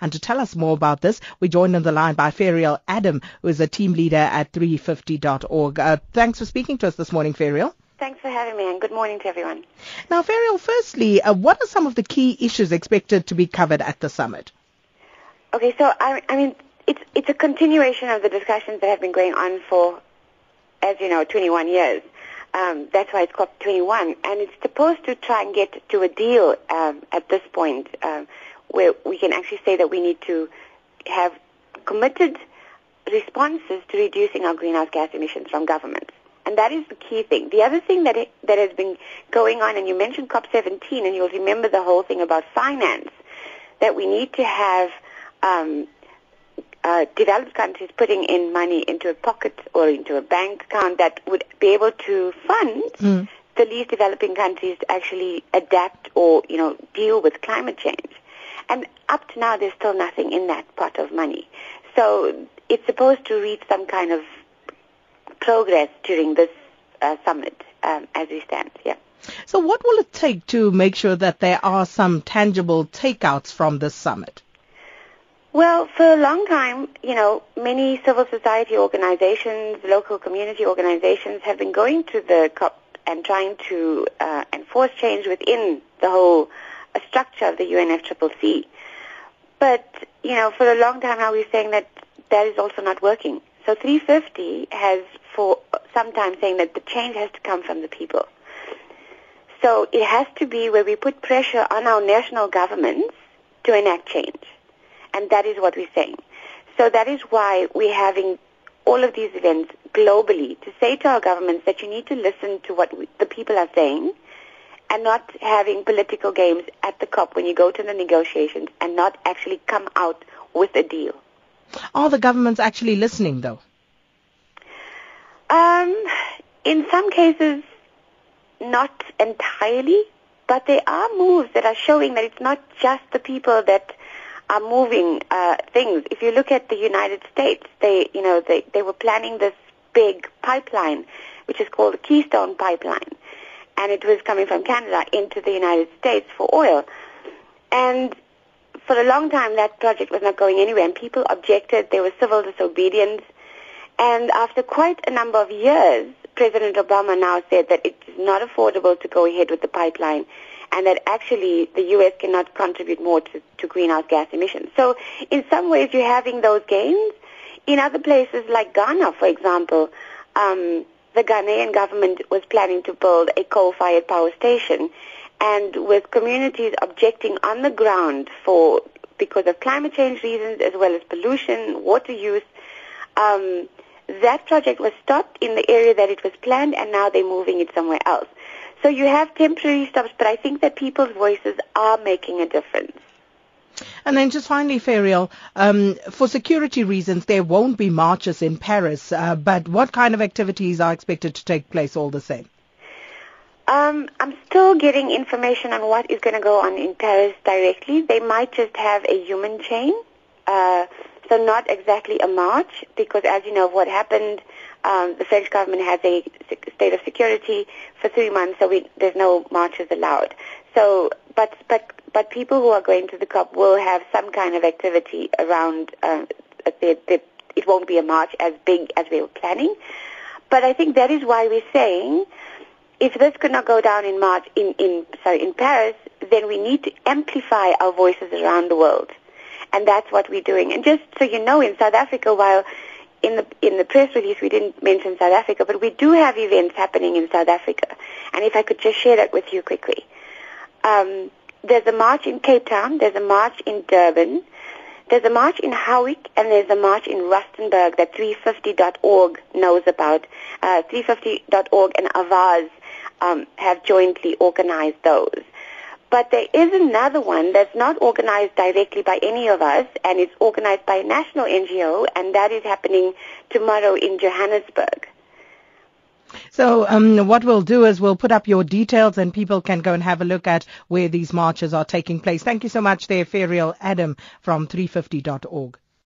And to tell us more about this, we're joined on the line by Ferrial Adam, who is a team leader at 350.org. Uh, thanks for speaking to us this morning, Ferrial. Thanks for having me and good morning to everyone. Now, Ferrial, firstly, uh, what are some of the key issues expected to be covered at the summit? Okay, so I, I mean, it's it's a continuation of the discussions that have been going on for, as you know, 21 years. Um, that's why it's COP21, and it's supposed to try and get to a deal um, at this point, um, where we can actually say that we need to have committed responses to reducing our greenhouse gas emissions from governments. And that is the key thing. The other thing that it, that has been going on, and you mentioned COP17, and you'll remember the whole thing about finance, that we need to have um, uh, developed countries putting in money into a pocket or into a bank account that would be able to fund mm. the least developing countries to actually adapt or you know deal with climate change. And up to now, there's still nothing in that pot of money. So it's supposed to reach some kind of progress during this uh, summit um, as we stand. Yeah. So what will it take to make sure that there are some tangible takeouts from this summit? Well, for a long time, you know, many civil society organizations, local community organizations have been going to the COP and trying to uh, enforce change within the whole uh, structure of the UNFCCC. But, you know, for a long time now we're saying that that is also not working. So 350 has for some time saying that the change has to come from the people. So it has to be where we put pressure on our national governments to enact change. And that is what we're saying. So that is why we're having all of these events globally to say to our governments that you need to listen to what we, the people are saying and not having political games at the COP when you go to the negotiations and not actually come out with a deal. Are the governments actually listening though? Um, in some cases, not entirely, but there are moves that are showing that it's not just the people that are moving uh, things. If you look at the United States, they, you know, they, they were planning this big pipeline, which is called the Keystone Pipeline, and it was coming from Canada into the United States for oil. And for a long time, that project was not going anywhere, and people objected. There was civil disobedience. And after quite a number of years, President Obama now said that it is not affordable to go ahead with the pipeline and that actually the U.S. cannot contribute more to, to greenhouse gas emissions. So in some ways you're having those gains. In other places like Ghana, for example, um, the Ghanaian government was planning to build a coal-fired power station and with communities objecting on the ground for because of climate change reasons as well as pollution, water use, um, that project was stopped in the area that it was planned and now they're moving it somewhere else. So you have temporary stops, but I think that people's voices are making a difference. And then just finally, Ferrial, um, for security reasons, there won't be marches in Paris, uh, but what kind of activities are expected to take place all the same? Um, I'm still getting information on what is going to go on in Paris directly. They might just have a human chain, uh, so not exactly a march, because as you know, what happened um, the French government has a state of security for three months, so we, there's no marches allowed. So, but but but people who are going to the COP will have some kind of activity around. Uh, the, the, it won't be a march as big as we were planning, but I think that is why we're saying if this could not go down in March in, in sorry in Paris, then we need to amplify our voices around the world, and that's what we're doing. And just so you know, in South Africa, while in the in the press release we didn't mention South Africa, but we do have events happening in South Africa. And if I could just share that with you quickly. Um, there's a march in Cape Town, there's a march in Durban, there's a march in Howick, and there's a march in Rustenburg that 350.org knows about. Uh, 350.org and Avaaz um, have jointly organized those. But there is another one that's not organized directly by any of us, and it's organized by a national NGO, and that is happening tomorrow in Johannesburg. So um, what we'll do is we'll put up your details and people can go and have a look at where these marches are taking place. Thank you so much there, Ferrial Adam from 350.org.